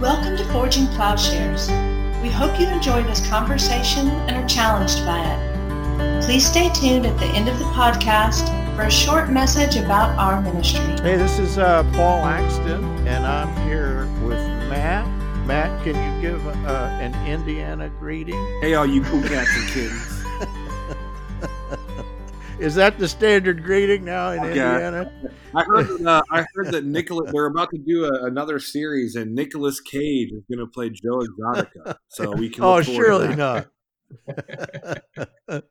Welcome to Forging Plowshares. We hope you enjoy this conversation and are challenged by it. Please stay tuned at the end of the podcast for a short message about our ministry. Hey, this is uh, Paul Axton, and I'm here with Matt. Matt, can you give uh, an Indiana greeting? Hey, all you cool cats and kittens. Is that the standard greeting now in Okay. Indiana? I heard, that, uh, I heard that Nicolas. They're about to do a, another series, and Nicolas Cage is going to play Joe Exotica. So we can. Oh, surely not.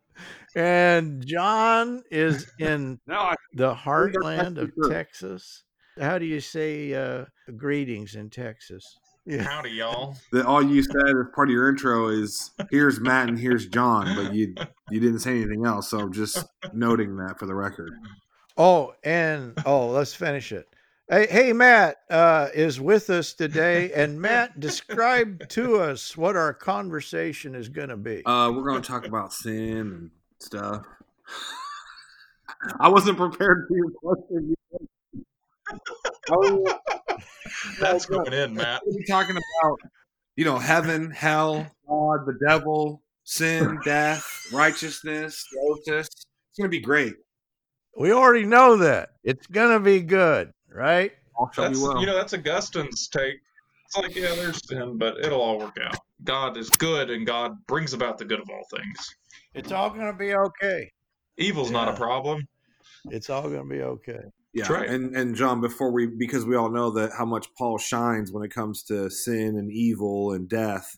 and John is in No, I, the heartland of true. Texas. How do you say uh, greetings in Texas? Yeah. Howdy, y'all. that all you said as part of your intro is "Here's Matt and here's John," but you you didn't say anything else. So I'm just noting that for the record. Oh, and oh, let's finish it. Hey, hey, Matt uh, is with us today, and Matt, describe to us what our conversation is going to be. Uh, we're going to talk about sin and stuff. I wasn't prepared for your question. Oh, I was- That's going in, Matt. We're be talking about, you know, heaven, hell, God, the devil, sin, death, righteousness, theosis. It's gonna be great. we already know that it's going to be good, right? All shall be That's, well. you know, that's Augustine's take. It's like, yeah, there's sin, but it'll all work out. God is good, and God brings about the good of all things. It's all going to be okay. Evil's not a problem. It's all going to be okay. Yeah, that's right. and and John, before we, because we all know that how much Paul shines when it comes to sin and evil and death.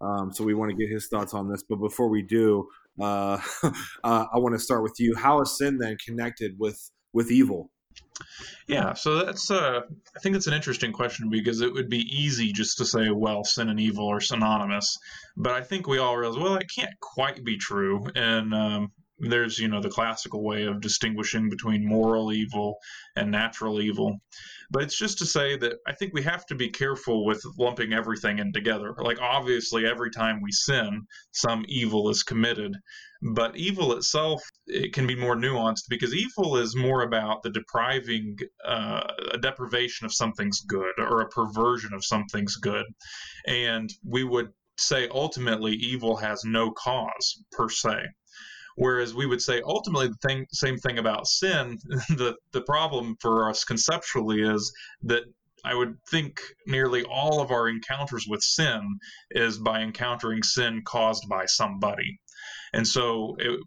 Um, so we want to get his thoughts on this. But before we do, uh, uh, I want to start with you. How is sin then connected with with evil? Yeah, so that's uh I think it's an interesting question because it would be easy just to say, well, sin and evil are synonymous. But I think we all realize, well, it can't quite be true. And um, there's, you know, the classical way of distinguishing between moral evil and natural evil. But it's just to say that I think we have to be careful with lumping everything in together. Like, obviously, every time we sin, some evil is committed. But evil itself, it can be more nuanced because evil is more about the depriving, uh, a deprivation of something's good or a perversion of something's good. And we would say ultimately evil has no cause per se. Whereas we would say ultimately the thing, same thing about sin. The the problem for us conceptually is that I would think nearly all of our encounters with sin is by encountering sin caused by somebody. And so it,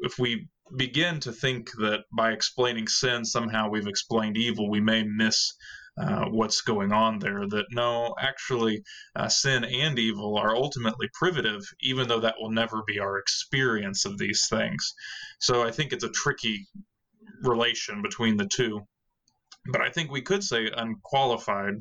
if we begin to think that by explaining sin somehow we've explained evil, we may miss uh, what's going on there. That no, actually, uh, sin and evil are ultimately privative, even though that will never be our experience of these things. So I think it's a tricky relation between the two. But I think we could say unqualified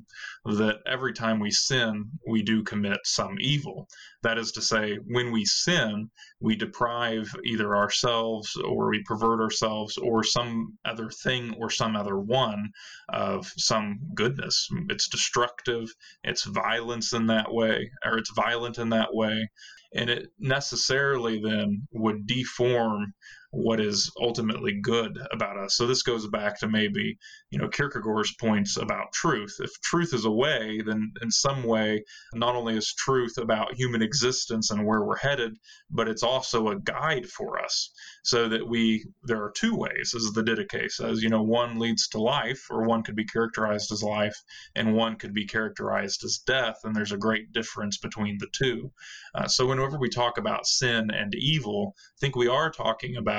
that every time we sin, we do commit some evil. That is to say, when we sin, we deprive either ourselves or we pervert ourselves or some other thing or some other one of some goodness. It's destructive, it's violence in that way, or it's violent in that way. And it necessarily then would deform what is ultimately good about us. So this goes back to maybe, you know, Kierkegaard's points about truth. If truth is a way, then in some way, not only is truth about human existence and where we're headed, but it's also a guide for us. So that we, there are two ways, as the Didache says, you know, one leads to life, or one could be characterized as life, and one could be characterized as death, and there's a great difference between the two. Uh, so whenever we talk about sin and evil, I think we are talking about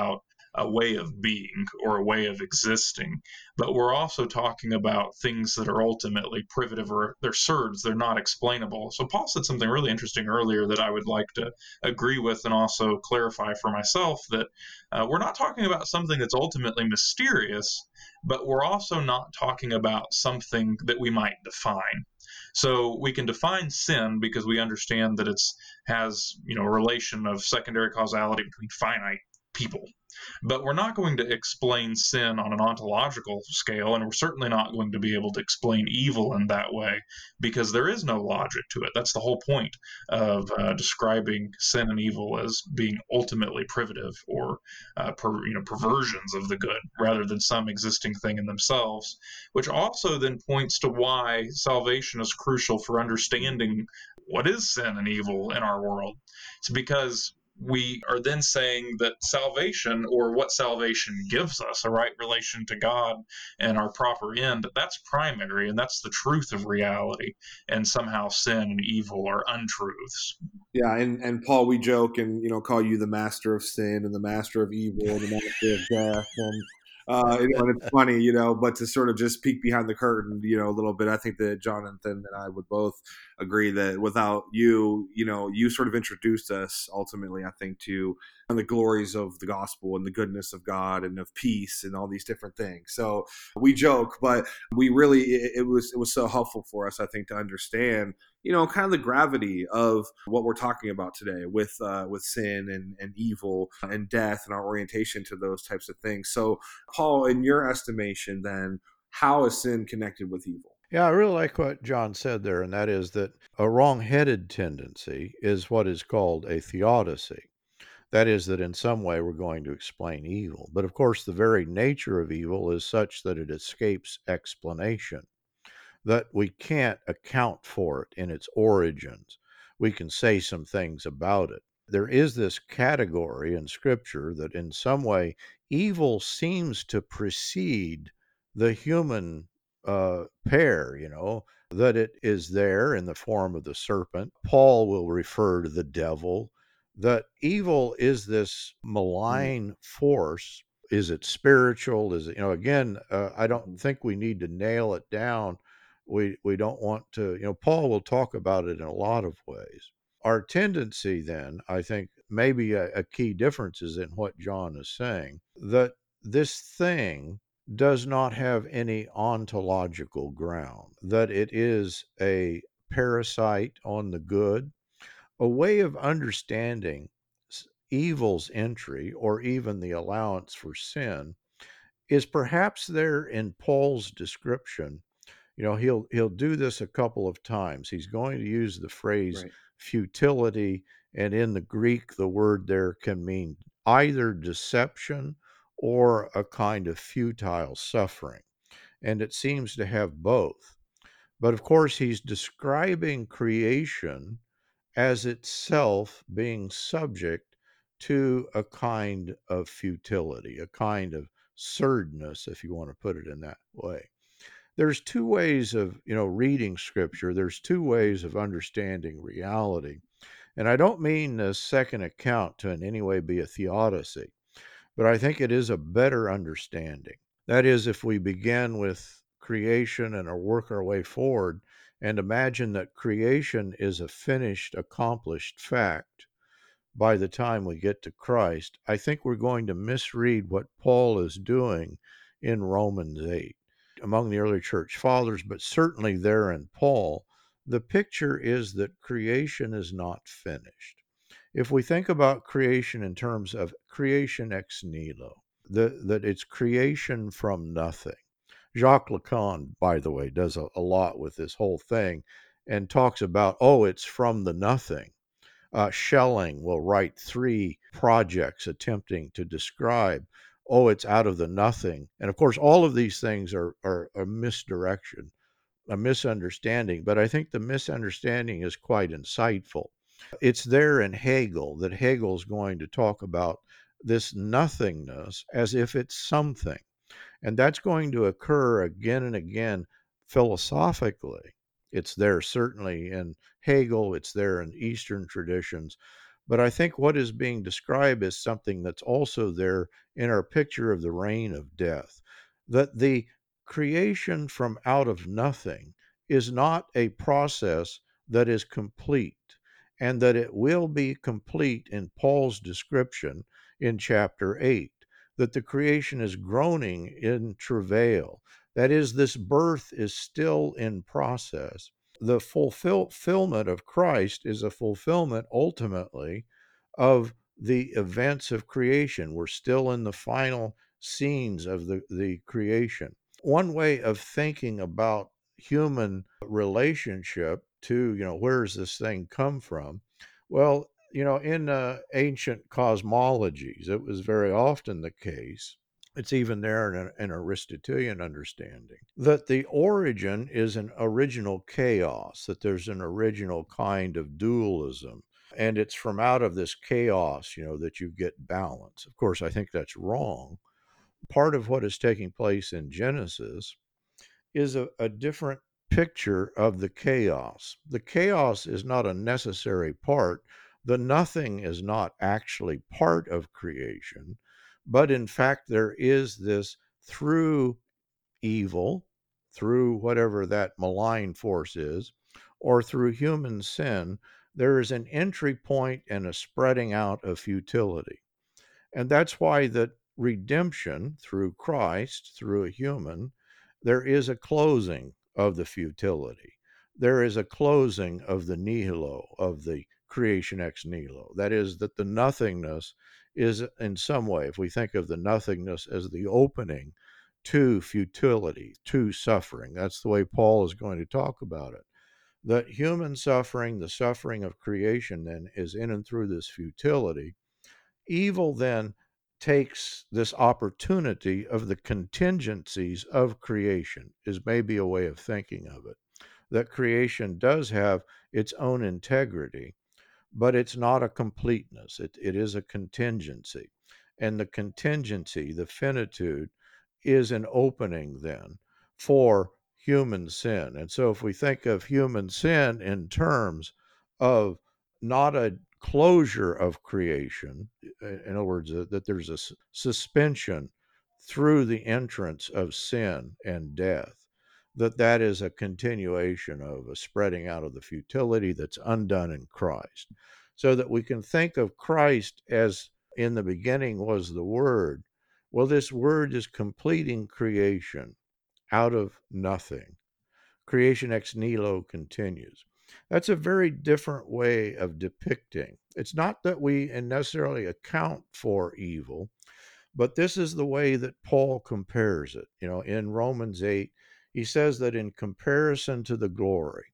a way of being or a way of existing, but we're also talking about things that are ultimately privative or they're surds, they're not explainable. So Paul said something really interesting earlier that I would like to agree with and also clarify for myself that uh, we're not talking about something that's ultimately mysterious, but we're also not talking about something that we might define. So we can define sin because we understand that it's has you know a relation of secondary causality between finite people. but we're not going to explain sin on an ontological scale, and we're certainly not going to be able to explain evil in that way because there is no logic to it. That's the whole point of uh, describing sin and evil as being ultimately privative or uh, per, you know perversions of the good rather than some existing thing in themselves, which also then points to why salvation is crucial for understanding what is sin and evil in our world. It's because we are then saying that salvation or what salvation gives us a right relation to god and our proper end that's primary and that's the truth of reality and somehow sin and evil are untruths. Yeah and and paul we joke and you know call you the master of sin and the master of evil and the master of death and uh, you know, and it's funny, you know, but to sort of just peek behind the curtain, you know, a little bit, I think that Jonathan and I would both agree that without you, you know, you sort of introduced us ultimately, I think, to the glories of the gospel and the goodness of God and of peace and all these different things. So we joke, but we really it, it was it was so helpful for us, I think, to understand, you know, kind of the gravity of what we're talking about today with uh, with sin and and evil and death and our orientation to those types of things. So, Paul, in your estimation, then, how is sin connected with evil? Yeah, I really like what John said there, and that is that a wrong headed tendency is what is called a theodicy. That is, that in some way we're going to explain evil. But of course, the very nature of evil is such that it escapes explanation, that we can't account for it in its origins. We can say some things about it. There is this category in Scripture that in some way evil seems to precede the human uh, pair, you know, that it is there in the form of the serpent. Paul will refer to the devil, that evil is this mm. malign force. Is it spiritual? Is it, you know, again, uh, I don't mm. think we need to nail it down. We, we don't want to, you know, Paul will talk about it in a lot of ways. Our tendency, then, I think, maybe a, a key difference is in what John is saying that this thing does not have any ontological ground, that it is a parasite on the good, a way of understanding evil's entry or even the allowance for sin is perhaps there in Paul's description. You know, he'll he'll do this a couple of times. He's going to use the phrase right. futility, and in the Greek, the word there can mean either deception or a kind of futile suffering. And it seems to have both. But of course, he's describing creation as itself being subject to a kind of futility, a kind of surdness, if you want to put it in that way. There's two ways of, you know, reading scripture. There's two ways of understanding reality. And I don't mean the second account to in any way be a theodicy but I think it is a better understanding. That is, if we begin with creation and work our way forward and imagine that creation is a finished, accomplished fact by the time we get to Christ, I think we're going to misread what Paul is doing in Romans 8. Among the early church fathers, but certainly there in Paul, the picture is that creation is not finished if we think about creation in terms of creation ex nihilo, the, that it's creation from nothing. Jacques Lacan, by the way, does a, a, lot with this whole thing and talks about, oh, it's from the nothing. Uh, Schelling will write three projects attempting to describe, oh, it's out of the nothing. And of course, all of these things are, are a misdirection, a misunderstanding. But I think the misunderstanding is quite insightful it's there in Hegel that Hegel's going to talk about this nothingness as if it's something. And that's going to occur again and again philosophically. It's there certainly in Hegel, it's there in Eastern traditions. But I think what is being described is something that's also there in our picture of the reign of death. That the creation from out of nothing is not a process that is complete and that it will be complete in Paul's description in chapter 8, that the creation is groaning in travail. That is, this birth is still in process. The fulfillment of Christ is a fulfillment ultimately of the events of creation. We're still in the final scenes of the, the creation. One way of thinking about human relationship to, you know, where does this thing come from? Well, you know, in uh, ancient cosmologies, it was very often the case. It's even there in an Aristotelian understanding that the origin is an original chaos, that there's an original kind of dualism. And it's from out of this chaos, you know, that you get balance. Of course, I think that's wrong. Part of what is taking place in Genesis is a, a different picture of the chaos. The chaos is not a necessary part the nothing is not actually part of creation, but in fact, there is this through evil, through whatever that malign force is, or through human sin, there is an entry point and a spreading out of futility. And that's why that redemption through Christ, through a human, there is a closing of the futility. There is a closing of the nihilo, of the creation ex nihilo. That is, that the nothingness is in some way, if we think of the nothingness as the opening to futility, to suffering, that's the way Paul is going to talk about it. That human suffering, the suffering of creation, then is in and through this futility. Evil then takes this opportunity of the contingencies of creation, is maybe a way of thinking of it. That creation does have its own integrity, but it's not a completeness. It, it is a contingency. And the contingency, the finitude, is an opening then for human sin. And so if we think of human sin in terms of not a closure of creation, in other words, that there's a suspension through the entrance of sin and death, that that is a continuation of a spreading out of the futility that's undone in Christ. So that we can think of Christ as in the beginning was the Word. Well, this Word is completing creation out of nothing. Creation ex nihilo continues. That's a very different way of depicting. It's not that we necessarily account for evil, but this is the way that Paul compares it. You know, in Romans 8, he says that in comparison to the glory,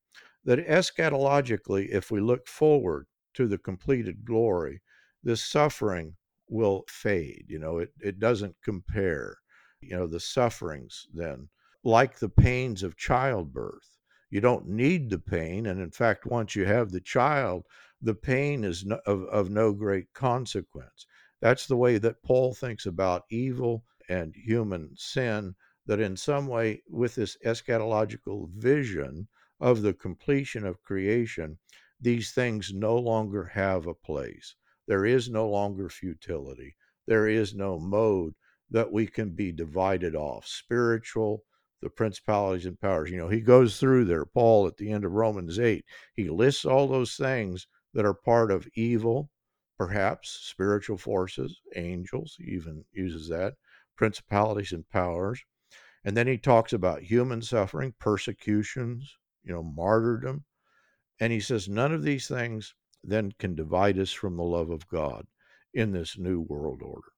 that eschatologically, if we look forward to the completed glory, this suffering will fade. You know, it, it doesn't compare. You know, the sufferings then, like the pains of childbirth, you don't need the pain. And in fact, once you have the child, the pain is no, of, of no great consequence. That's the way that Paul thinks about evil and human sin that in some way, with this eschatological vision of the completion of creation, these things no longer have a place. There is no longer futility. There is no mode that we can be divided off. Spiritual, the principalities and powers. You know, he goes through there, Paul, at the end of Romans 8, he lists all those things that are part of evil, perhaps spiritual forces, angels, even uses that, principalities and powers. And then he talks about human suffering, persecutions, you know, martyrdom. And he says, none of these things then can divide us from the love of God in this new world order.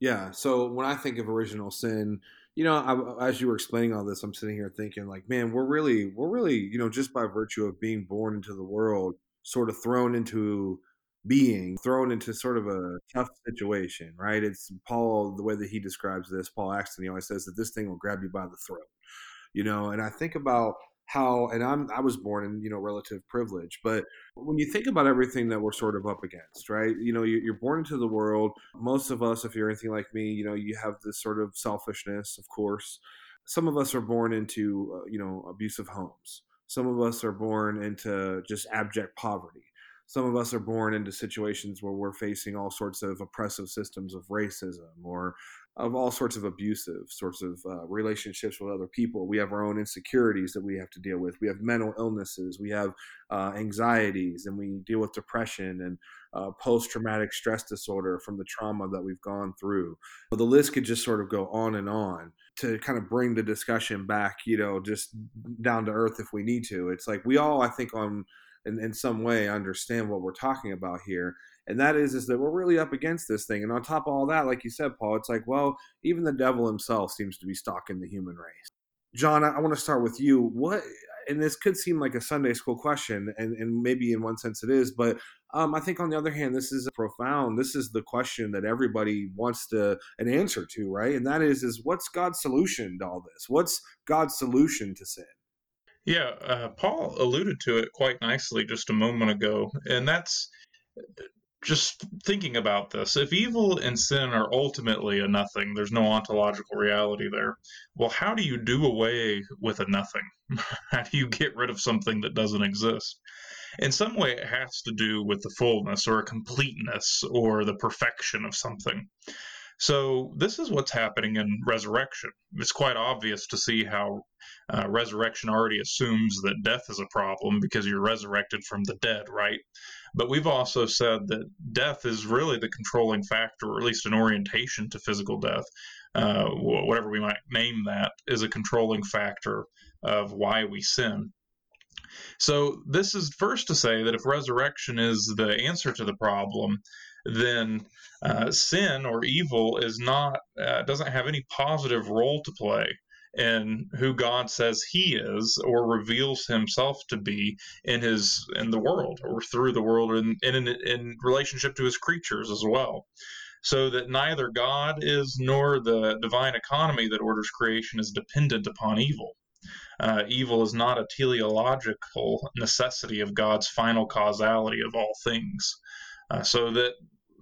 Yeah. So when I think of original sin, you know, I, as you were explaining all this, I'm sitting here thinking, like, man, we're really, we're really, you know, just by virtue of being born into the world, sort of thrown into being thrown into sort of a tough situation, right? It's Paul, the way that he describes this, Paul Axton, he always says that this thing will grab you by the throat, you know, and I think about how, and I'm, I was born in, you know, relative privilege, but when you think about everything that we're sort of up against, right? You know, you're born into the world. Most of us, if you're anything like me, you know, you have this sort of selfishness, of course. Some of us are born into, uh, you know, abusive homes. Some of us are born into just abject poverty some of us are born into situations where we're facing all sorts of oppressive systems of racism or of all sorts of abusive sorts of uh, relationships with other people. We have our own insecurities that we have to deal with. We have mental illnesses. We have uh, anxieties, and we deal with depression and uh, post traumatic stress disorder from the trauma that we've gone through. The list could just sort of go on and on to kind of bring the discussion back, you know, just down to earth if we need to. It's like we all, I think, on in, in some way understand what we're talking about here. And that is is that we're really up against this thing. And on top of all that like you said paul it's like well even the devil himself seems to be stalking the human race. John i, I want to start with you. What and this could seem like a sunday school question and, and maybe in one sense it is but um, i think on the other hand this is profound. This is the question that everybody wants to an answer to right? And that is is what's god's solution to all this? What's god's solution to sin yeah, uh, Paul alluded to it quite nicely just a moment ago, and that's just thinking about this, if evil and sin are ultimately a nothing, there's no ontological reality there. Well, how do you do away with a nothing? how do you get rid of something that doesn't exist? In some way, it has to do with the fullness or a completeness or the perfection of something. So, this is what's happening in resurrection. It's quite obvious to see how uh, resurrection already assumes that death is a problem because you're resurrected from the dead, right? But we've also said that death is really the controlling factor, or at least an orientation to physical death, uh, whatever we might name that, is a controlling factor of why we sin. So, this is first to say that if resurrection is the answer to the problem, then uh, sin or evil is not uh, doesn't have any positive role to play in who God says He is or reveals Himself to be in His in the world or through the world and in, in, in relationship to His creatures as well. So that neither God is nor the divine economy that orders creation is dependent upon evil. Uh, evil is not a teleological necessity of God's final causality of all things. Uh, so that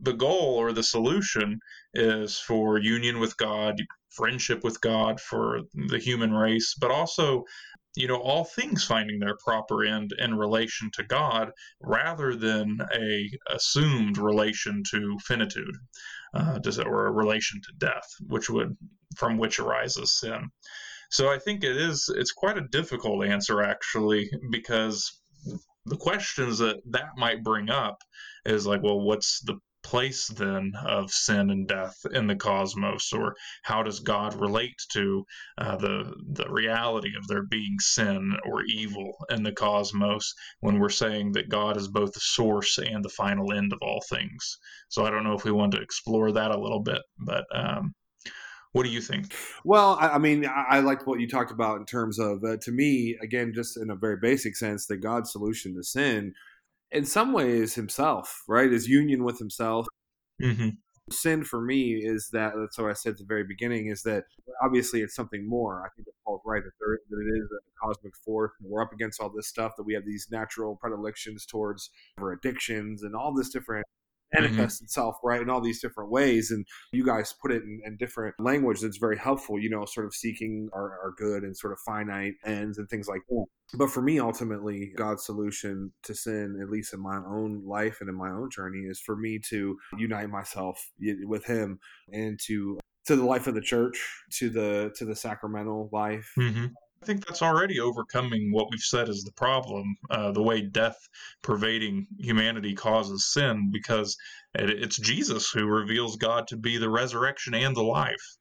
the goal or the solution is for union with God, friendship with God, for the human race, but also you know all things finding their proper end in relation to god rather than a assumed relation to finitude uh, or a relation to death which would from which arises sin. So i think it is it's quite a difficult answer actually because the questions that that might bring up is like well what's the place then of sin and death in the cosmos, or how does God relate to uh, the the reality of there being sin or evil in the cosmos when we're saying that God is both the source and the final end of all things? So I don't know if we want to explore that a little bit, but um, what do you think? Well, I, I mean, I, I, liked what you talked about in terms of, uh, to me, again, just in a very basic sense, that God's solution to sin in some ways himself, right? His union with himself. Mm-hmm. Sin for me is that that's what I said at the very beginning is that obviously it's something more. I think that Paul's right that, there, that it is a cosmic force. We're up against all this stuff that we have these natural predilections towards our addictions and all this different manifests mm-hmm. itself right in all these different ways and you guys put it in, in, different language that's very helpful you know sort of seeking our, our good and sort of finite ends and things like that but for me ultimately god's solution to sin at least in my own life and in my own journey is for me to unite myself with him and to to the life of the church to the to the sacramental life mm-hmm. I think that's already overcoming what we've said is the problem, uh, the way death pervading humanity causes sin, because it's Jesus who reveals God to be the resurrection and the life.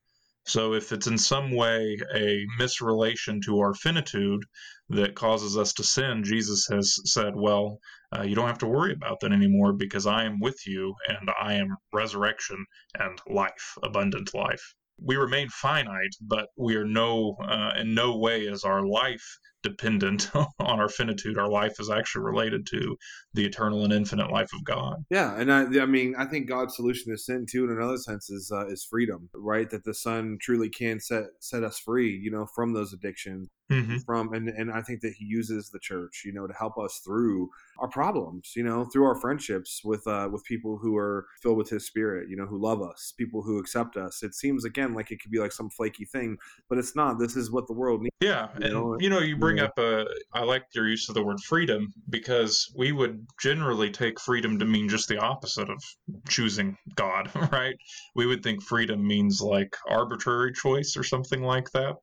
So if it's in some way a misrelation to our finitude that causes us to sin, Jesus has said, well, uh, you don't have to worry about that anymore because I am with you and I am resurrection and life, abundant life we remain finite, but we are no uh, in no way is our life dependent on our finitude. Our life is actually related to the eternal and infinite life of God. Yeah, and I, I mean, I think God's solution to sin too, in another sense, is uh, is freedom, right? That the Son truly can set set us free, you know, from those addictions, mm-hmm. from and and I think that He uses the church, you know, to help us through our problems, you know, through our friendships with uh, with people who are filled with His Spirit, you know, who love us, people who accept us. It seems again like it could be like some flaky thing, but it's not. This is what the world needs. Yeah, you and know? you know, you bring yeah. up a. I like your use of the word freedom because we would generally take freedom to mean just the opposite of choosing God, right? We would think freedom means like arbitrary choice or something like that.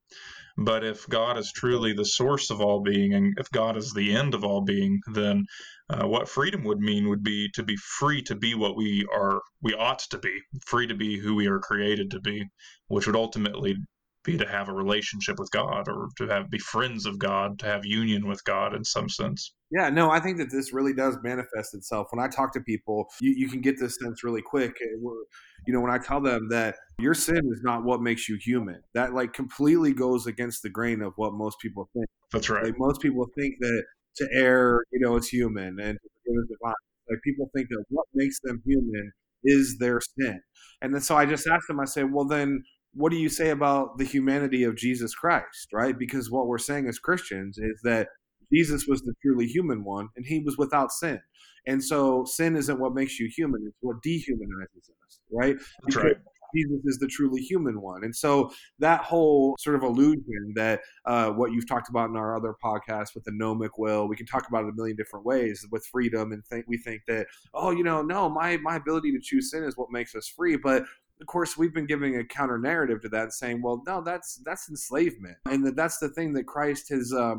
But if God is truly the source of all being, and if God is the end of all being, then uh, what freedom would mean would be to be free to be what we are, we ought to be, free to be who we are created to be, which would ultimately be to have a relationship with God or to have be friends of God, to have union with God in some sense. Yeah, no, I think that this really does manifest itself. When I talk to people, you, you can get this sense really quick. You know, when I tell them that your sin is not what makes you human, that like completely goes against the grain of what most people think. That's right. Like most people think that to err, you know, it's human and to forgive is divine. Like people think that what makes them human is their sin. And then so I just ask them, I say, well, then what do you say about the humanity of Jesus Christ, right? Because what we're saying as Christians is that Jesus was the truly human one and he was without sin. And so sin isn't what makes you human, it's what dehumanizes us, right? That's right. Jesus is the truly human one. And so that whole sort of illusion that uh, what you've talked about in our other podcast with the gnomic will, we can talk about it a million different ways with freedom and think we think that, oh, you know, no, my my ability to choose sin is what makes us free. But of course we've been giving a counter narrative to that saying well no that's that's enslavement and that that's the thing that christ has uh,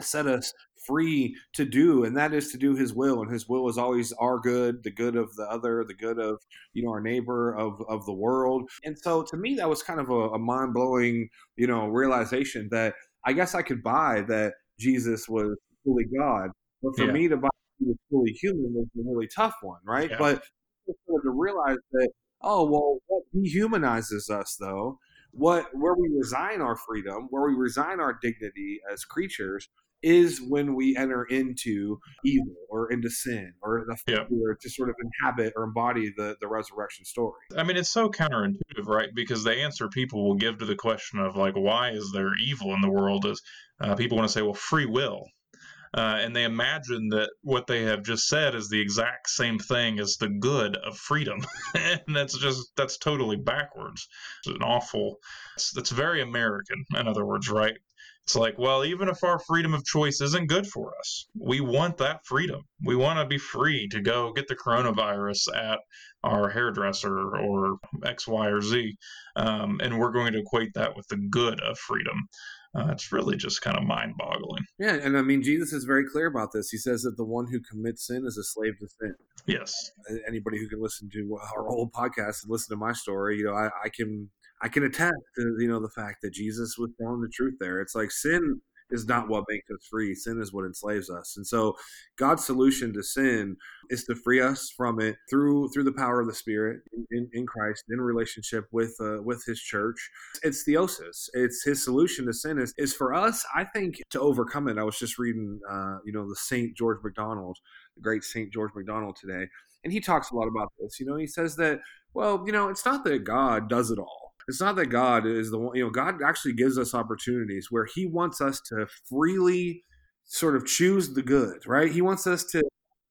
set us free to do and that is to do his will and his will is always our good the good of the other the good of you know our neighbor of of the world and so to me that was kind of a, a mind-blowing you know realization that i guess i could buy that jesus was fully god but for yeah. me to buy he was fully human was a really tough one right yeah. but to realize that Oh well, what dehumanizes us though, what where we resign our freedom, where we resign our dignity as creatures, is when we enter into evil or into sin or the yeah. to sort of inhabit or embody the the resurrection story. I mean, it's so counterintuitive, right? Because the answer people will give to the question of like, why is there evil in the world? Is uh, people want to say, well, free will uh, and they imagine that what they have just said is the exact same thing as the good of freedom, and that's just that's totally backwards. It's an awful. It's, it's very American, in other words, right? It's like, well, even if our freedom of choice isn't good for us, we want that freedom. We want to be free to go get the coronavirus at our hairdresser or X, Y, or Z. Um, and we're going to equate that with the good of freedom. Uh, it's really just kind of mind boggling. Yeah, and I mean, Jesus is very clear about this. He says that the one who commits sin is a slave to sin. Yes. Anybody who can listen to our old podcast and listen to my story, you know, I, I can I can attest to you know the fact that Jesus was telling the truth there. It's like sin is not what makes us free. Sin is what enslaves us. And so God's solution to sin is to free us from it through through the power of the Spirit in, in, in Christ, in relationship with uh, with His church. It's theosis. It's His solution to sin is, is for us, I think, to overcome it. I was just reading, uh, you know, the Saint George MacDonald, the great Saint George MacDonald today, and he talks a lot about this. You know, he says that, well, you know, it's not that God does it all it's not that God is the one, you know, God actually gives us opportunities where He wants us to freely sort of choose the good, right? He wants us to,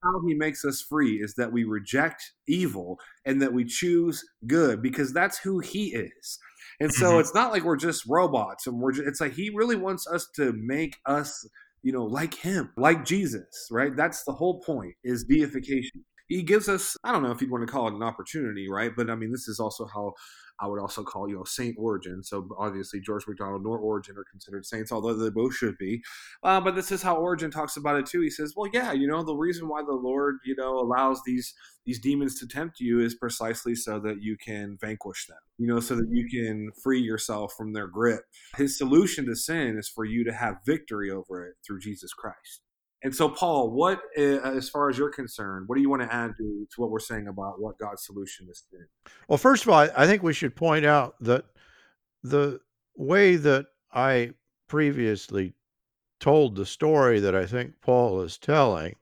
how He makes us free is that we reject evil and that we choose good because that's who He is. And so mm-hmm. it's not like we're just robots and we're just, it's like He really wants us to make us, you know, like Him, like Jesus, right? That's the whole point is deification he gives us i don't know if you'd want to call it an opportunity right but i mean this is also how I would also call, you know, Saint Origen. So obviously George MacDonald nor Origen are considered saints, although they both should be. Uh, but this is how Origen talks about it too. He says, well, yeah, you know, the reason why the Lord, you know, allows these these demons to tempt you is precisely so that you can vanquish them, you know, so that you can free yourself from their grip. His solution to sin is for you to have victory over it through Jesus Christ. And so, Paul, what, uh, as far as you're concerned, what do you want to add to, to what we're saying about what God's solution is to? Well, first of all, I think we should point out that the way that I previously told the story that I think Paul is telling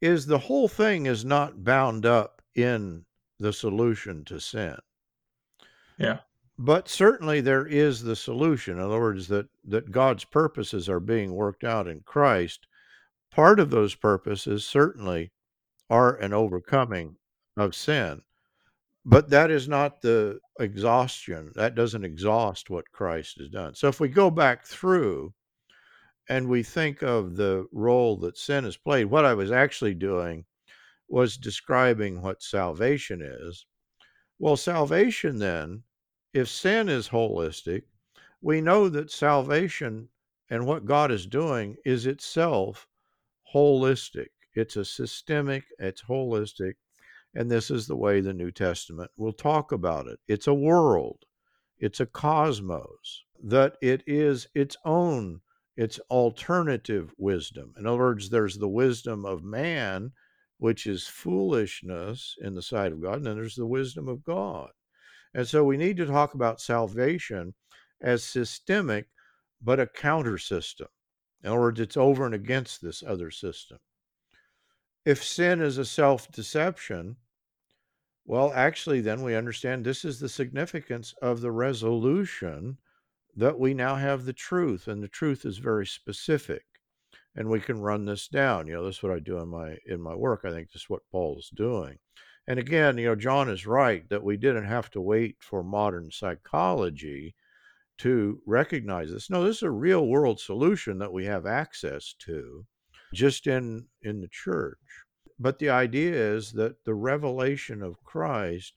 is the whole thing is not bound up in the solution to sin. Yeah. But certainly there is the solution. In other words, that, that God's purposes are being worked out in Christ Part of those purposes certainly are an overcoming of sin, but that is not the exhaustion. That doesn't exhaust what Christ has done. So if we go back through and we think of the role that sin has played, what I was actually doing was describing what salvation is. Well, salvation then, if sin is holistic, we know that salvation and what God is doing is itself holistic. It's a systemic, it's holistic. And this is the way the New Testament will talk about it. It's a world. it's a cosmos, that it is its own, its alternative wisdom. In other words, there's the wisdom of man, which is foolishness in the sight of God, and then there's the wisdom of God. And so we need to talk about salvation as systemic, but a counter system. In other words, it's over and against this other system. If sin is a self deception, well, actually, then we understand this is the significance of the resolution that we now have the truth, and the truth is very specific. And we can run this down. You know, this is what I do in my in my work. I think this is what Paul's doing. And again, you know, John is right that we didn't have to wait for modern psychology to recognize this. No, this is a real world solution that we have access to just in in the church. But the idea is that the revelation of Christ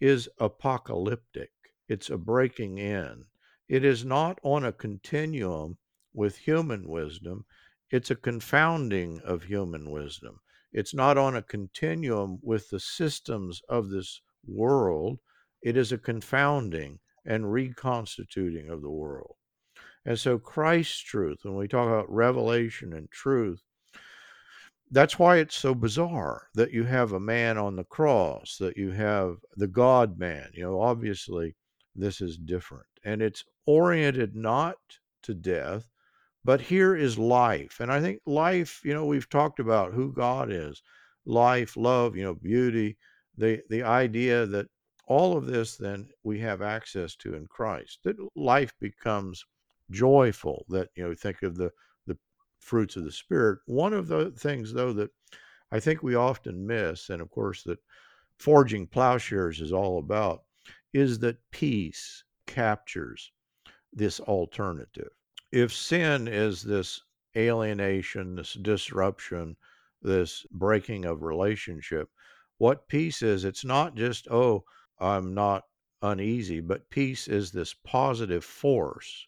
is apocalyptic, it's a breaking in. It is not on a continuum with human wisdom, it's a confounding of human wisdom. It's not on a continuum with the systems of this world, it is a confounding and reconstituting of the world. And so, Christ's truth, when we talk about revelation and truth, that's why it's so bizarre that you have a man on the cross, that you have the God man. You know, obviously, this is different. And it's oriented not to death, but here is life. And I think life, you know, we've talked about who God is life, love, you know, beauty, the, the idea that all of this then we have access to in Christ, that life becomes joyful, that, you know, think of the the fruits of the Spirit. One of the things, though, that I think we often miss, and of course, that forging plowshares is all about, is that peace captures this alternative. If sin is this alienation, this disruption, this breaking of relationship, what peace is, it's not just, oh, I'm not uneasy, but peace is this positive force.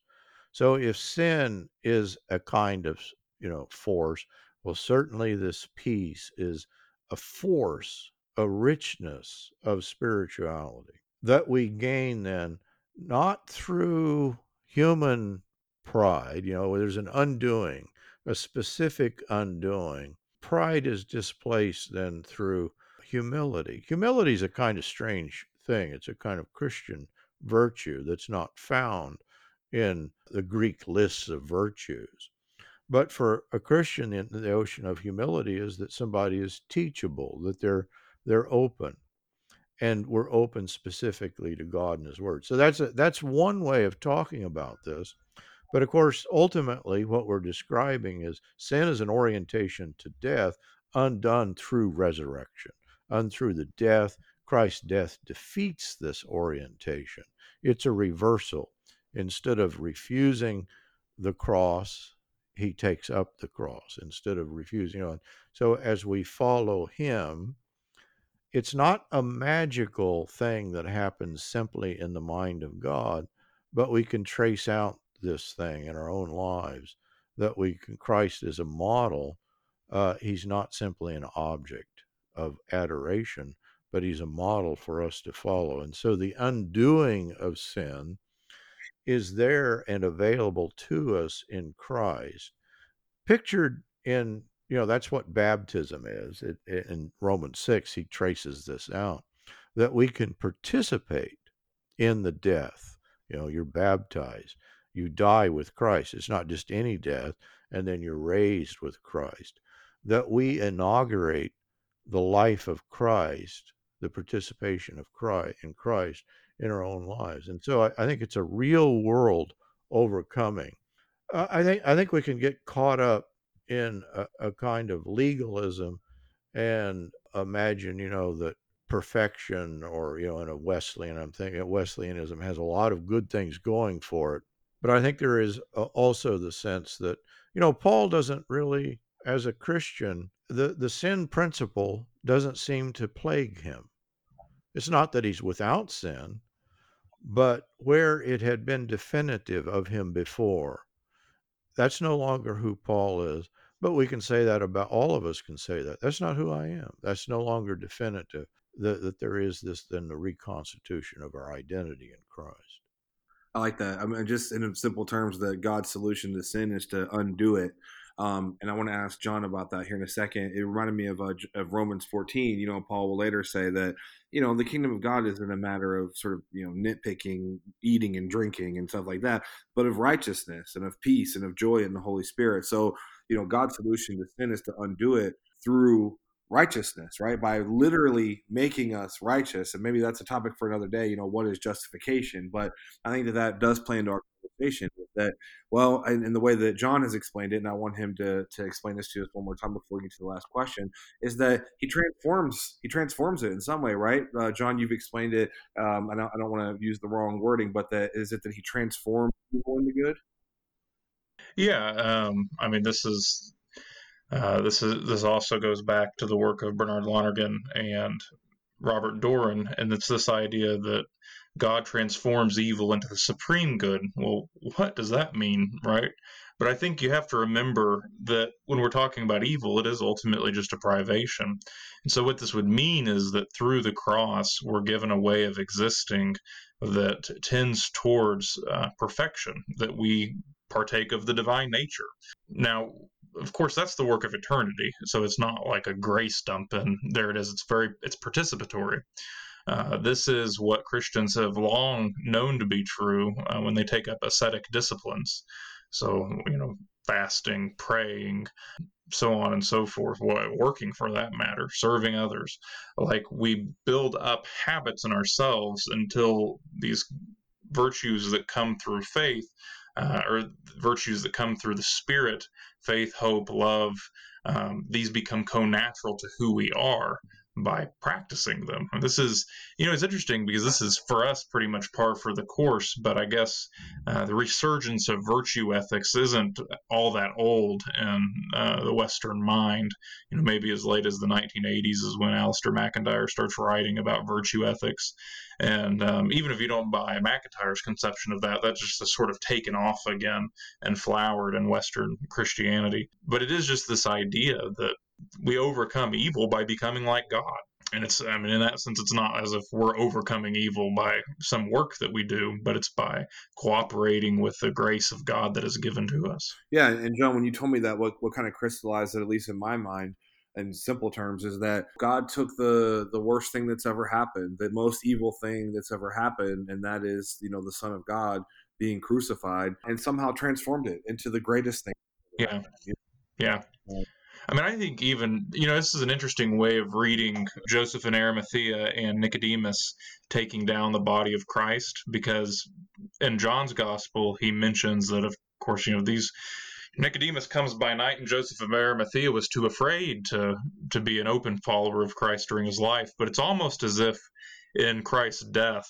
So if sin is a kind of you know, force. Well, certainly this peace is a force, a richness of spirituality that we gain then not through human pride, you know, there's an undoing, a specific undoing. Pride is displaced then through humility. Humility is a kind of strange thing. It's a kind of Christian virtue that's not found in the Greek lists of virtues. But for a Christian, the ocean of humility is that somebody is teachable, that they're they're open, and we're open specifically to God and His Word. So that's a, that's one way of talking about this. But of course, ultimately, what we're describing is sin is an orientation to death, undone through resurrection, undone through the death. Christ's death defeats this orientation. It's a reversal. Instead of refusing the cross he takes up the cross instead of refusing on. So as we follow him, it's not a magical thing that happens simply in the mind of God, but we can trace out this thing in our own lives that we can, Christ is a model. Uh, he's not simply an object of adoration, but he's a model for us to follow. And so the undoing of sin is there and available to us in Christ. Pictured in, you know, that's what baptism is. It, in Romans 6, he traces this out that we can participate in the death. You know, you're baptized, you die with Christ. It's not just any death, and then you're raised with Christ. That we inaugurate the life of Christ, the participation of Christ in Christ in our own lives. And so I, I think it's a real world overcoming. Uh, I think I think we can get caught up in a, a kind of legalism and imagine, you know, that perfection or you know in a wesleyan i'm thinking wesleyanism has a lot of good things going for it but i think there is also the sense that you know paul doesn't really as a christian the the sin principle doesn't seem to plague him it's not that he's without sin but where it had been definitive of him before, that's no longer who Paul is. But we can say that about all of us can say that. That's not who I am. That's no longer definitive. That, that there is this then the reconstitution of our identity in Christ. I like that. I mean, just in simple terms, that God's solution to sin is to undo it. Um, and I want to ask John about that here in a second. It reminded me of, uh, of Romans 14. You know, Paul will later say that, you know, the kingdom of God isn't a matter of sort of, you know, nitpicking, eating and drinking and stuff like that, but of righteousness and of peace and of joy in the Holy Spirit. So, you know, God's solution to sin is to undo it through righteousness, right? By literally making us righteous. And maybe that's a topic for another day, you know, what is justification? But I think that that does play into our conversation that, well, in, in, the way that John has explained it, and I want him to, to explain this to us one more time before we get to the last question, is that he transforms, he transforms it in some way, right? Uh, John, you've explained it. Um, I don't, I don't want to use the wrong wording, but that is it that he transforms evil into good? Yeah. Um, I mean, this is uh, this is this also goes back to the work of Bernard Lonergan and Robert Doran, and it's this idea that God transforms evil into the supreme good. Well, what does that mean, right? But I think you have to remember that when we're talking about evil, it is ultimately just a privation. And so, what this would mean is that through the cross, we're given a way of existing that tends towards uh, perfection, that we partake of the divine nature. Now, of course that's the work of eternity so it's not like a grace dump and there it is it's very it's participatory uh, this is what Christians have long known to be true uh, when they take up ascetic disciplines. So, you know, fasting, praying, so on and so forth, working for that matter, serving others. Like we build up habits in ourselves until these virtues that come through faith uh, or virtues that come through the Spirit faith, hope, love um, these become co-natural to who we are by practicing them. And this is, you know, it's interesting because this is for us pretty much par for the course. But I guess uh, the resurgence of virtue ethics isn't all that old in uh, the Western mind. You know, maybe as late as the 1980s is when Alasdair MacIntyre starts writing about virtue ethics. And um, even if you don't buy MacIntyre's conception of that, that's just sort of taken off again and flowered in Western Christianity. But it is just this idea that we overcome evil by becoming like God. And it's, I mean, in that sense, it's not as if we're overcoming evil by some work that we do, but it's by cooperating with the grace of God that is given to us. Yeah. And John, when you told me that, what, what kind of crystallized it, at least in my mind, in simple terms, is that God took the the worst thing that's ever happened, the most evil thing that's ever happened, and that is, you know, the Son of God being crucified, and somehow transformed it into the greatest thing. Yeah. Yeah. I mean, I think even, you know, this is an interesting way of reading Joseph and Arimathea and Nicodemus taking down the body of Christ because in John's gospel, he mentions that, of course, you know, these. Nicodemus comes by night, and Joseph of Arimathea was too afraid to to be an open follower of Christ during his life. But it's almost as if in Christ's death,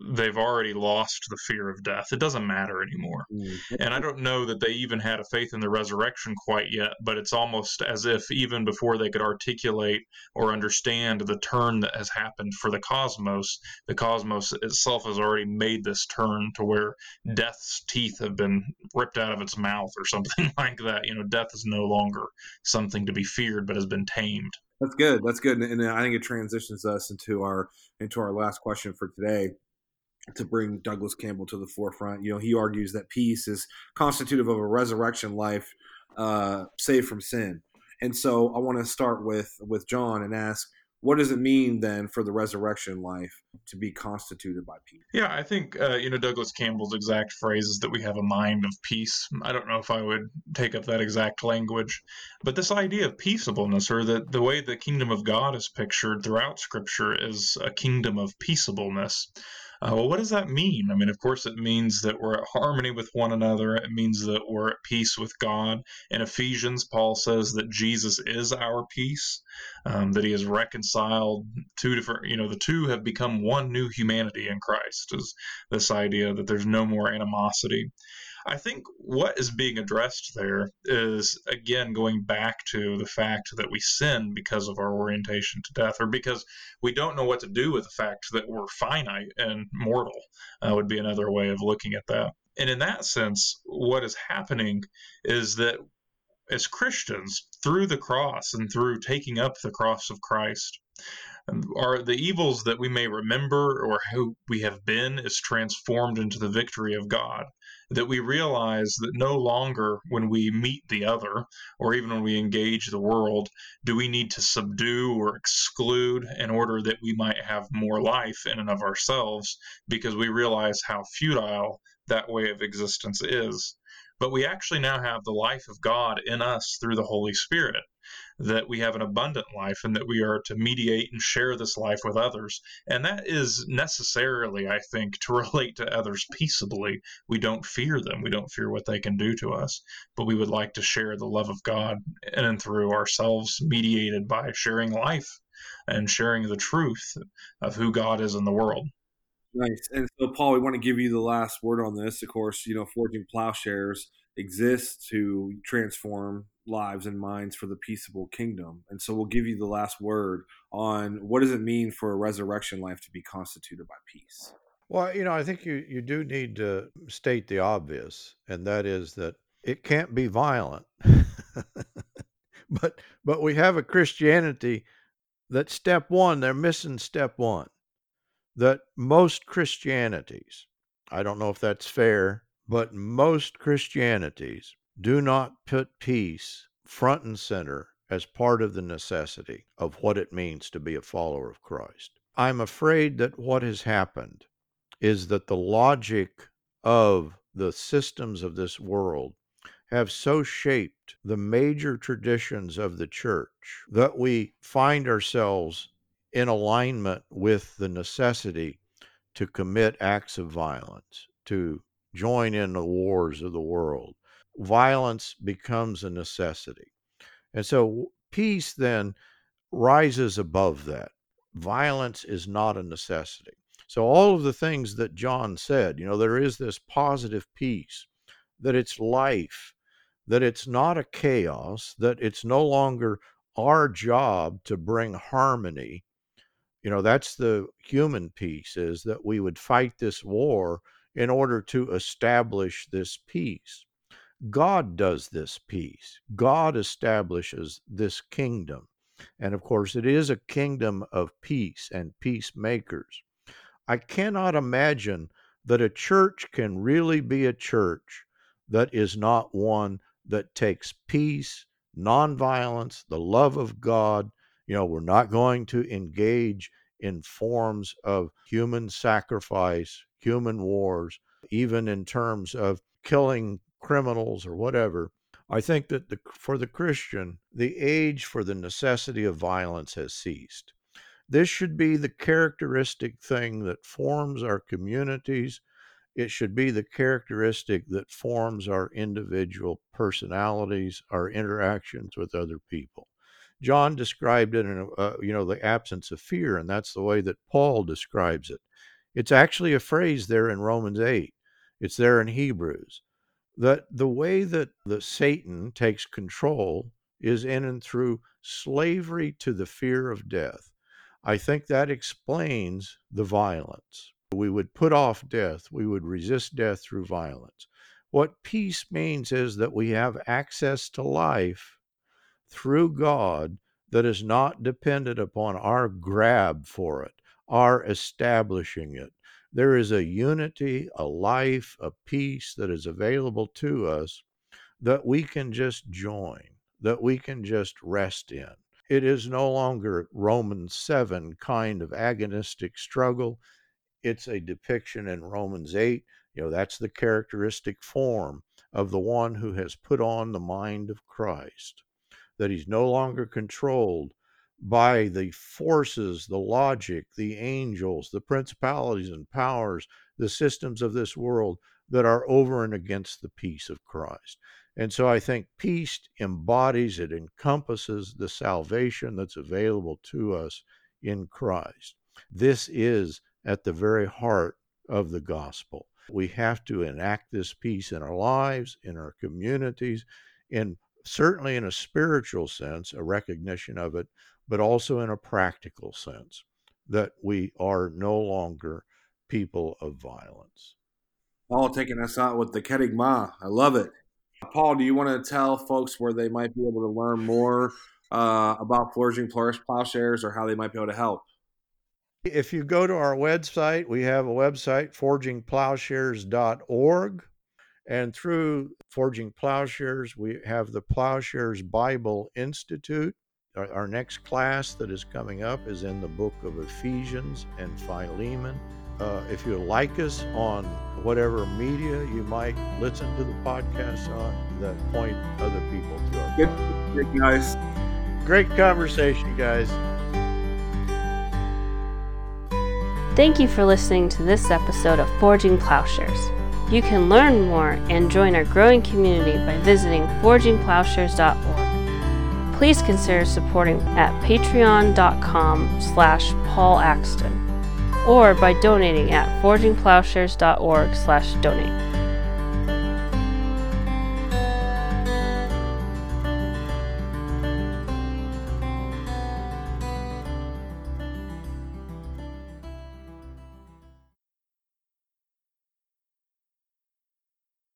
they've already lost the fear of death. It doesn't matter anymore. Mm-hmm. And I don't know that they even had a faith in the resurrection quite yet, but it's almost as if even before they could articulate or understand the turn that has happened for the cosmos, the cosmos itself has already made this turn to where death's teeth have been ripped out of its mouth or something like that. You know, death is no longer something to be feared, but has been tamed. That's good. That's good, and I think it transitions us into our into our last question for today to bring Douglas Campbell to the forefront. You know, he argues that peace is constitutive of a resurrection life uh, saved from sin. And so I want to start with with John and ask, what does it mean then for the resurrection life to be constituted by peace? Yeah, I think uh, you know Douglas Campbell's exact phrase is that we have a mind of peace. I don't know if I would take up that exact language, but this idea of peaceableness, or that the way the kingdom of God is pictured throughout Scripture, is a kingdom of peaceableness. Uh, well, what does that mean? I mean, of course, it means that we're at harmony with one another. It means that we're at peace with God. In Ephesians, Paul says that Jesus is our peace, um, that he has reconciled two different, you know, the two have become one new humanity in Christ, is this idea that there's no more animosity. I think what is being addressed there is, again, going back to the fact that we sin because of our orientation to death, or because we don't know what to do with the fact that we're finite and mortal, uh, would be another way of looking at that. And in that sense, what is happening is that as Christians, through the cross and through taking up the cross of Christ, Are the evils that we may remember or who we have been is transformed into the victory of God that we realize that no longer when we meet the other or even when we engage the world do we need to subdue or exclude in order that we might have more life in and of ourselves because we realize how futile that way of existence is. But we actually now have the life of God in us through the Holy Spirit that we have an abundant life and that we are to mediate and share this life with others. And that is necessarily, I think, to relate to others peaceably. We don't fear them, we don't fear what they can do to us, but we would like to share the love of God in and through ourselves, mediated by sharing life and sharing the truth of who God is in the world. Nice. And so, Paul, we want to give you the last word on this. Of course, you know, Forging Plowshares exists to transform lives and minds for the peaceable kingdom. And so we'll give you the last word on what does it mean for a resurrection life to be constituted by peace. Well, you know, I think you, you do need to state the obvious, and that is that it can't be violent. but but we have a Christianity that step one, they're missing step one. That most Christianities, I don't know if that's fair, but most Christianities do not put peace front and center as part of the necessity of what it means to be a follower of Christ. I'm afraid that what has happened is that the logic of the systems of this world have so shaped the major traditions of the church that we find ourselves in alignment with the necessity to commit acts of violence, to join in the wars of the world, violence becomes a necessity. And so peace then rises above that. Violence is not a necessity. So, all of the things that John said, you know, there is this positive peace, that it's life, that it's not a chaos, that it's no longer our job to bring harmony. You know, that's the human peace is that we would fight this war in order to establish this peace. God does this peace. God establishes this kingdom. And of course, it is a kingdom of peace and peacemakers. I cannot imagine that a church can really be a church that is not one that takes peace, nonviolence, the love of God. You know, we're not going to engage in forms of human sacrifice, human wars, even in terms of killing criminals or whatever. I think that the, for the Christian, the age for the necessity of violence has ceased. This should be the characteristic thing that forms our communities. It should be the characteristic that forms our individual personalities, our interactions with other people. John described it in, uh, you know, the absence of fear, and that's the way that Paul describes it. It's actually a phrase there in Romans 8. It's there in Hebrews that the way that the Satan takes control is in and through slavery to the fear of death. I think that explains the violence. We would put off death, we would resist death through violence. What peace means is that we have access to life through God that is not dependent upon our grab for it, our establishing it, there is a unity, a life, a peace that is available to us that we can just join, that we can just rest in. It is no longer Romans 7 kind of agonistic struggle. It's a depiction in Romans 8. You know, that's the characteristic form of the one who has put on the mind of Christ, that he's no longer controlled by the forces, the logic, the angels, the principalities and powers, the systems of this world that are over and against the peace of Christ. And so I think peace embodies, it encompasses the salvation that's available to us in Christ. This is at the very heart of the gospel. We have to enact this peace in our lives, in our communities, in certainly in a spiritual sense, a recognition of it, but also in a practical sense that we are no longer people of violence. Paul taking us out with the Kerygma. I love it. Paul, do you want to tell folks where they might be able to learn more uh, about Forging Plowshares or how they might be able to help? If you go to our website, we have a website, forgingplowshares.org. And through Forging Plowshares, we have the Plowshares Bible Institute. Our, our, next class that is coming up is in the book of Ephesians and Philemon. Uh, if you like us on whatever media you might listen to the podcast on, that point other people to our Good, good guys. Great conversation, guys. Thank you for listening to this episode of Forging Plowshares. You can learn more and join our growing community by visiting forgingplowshares.org. Please consider supporting at patreon.com slash paulaxton or by donating at forgingplowshares.org slash donate.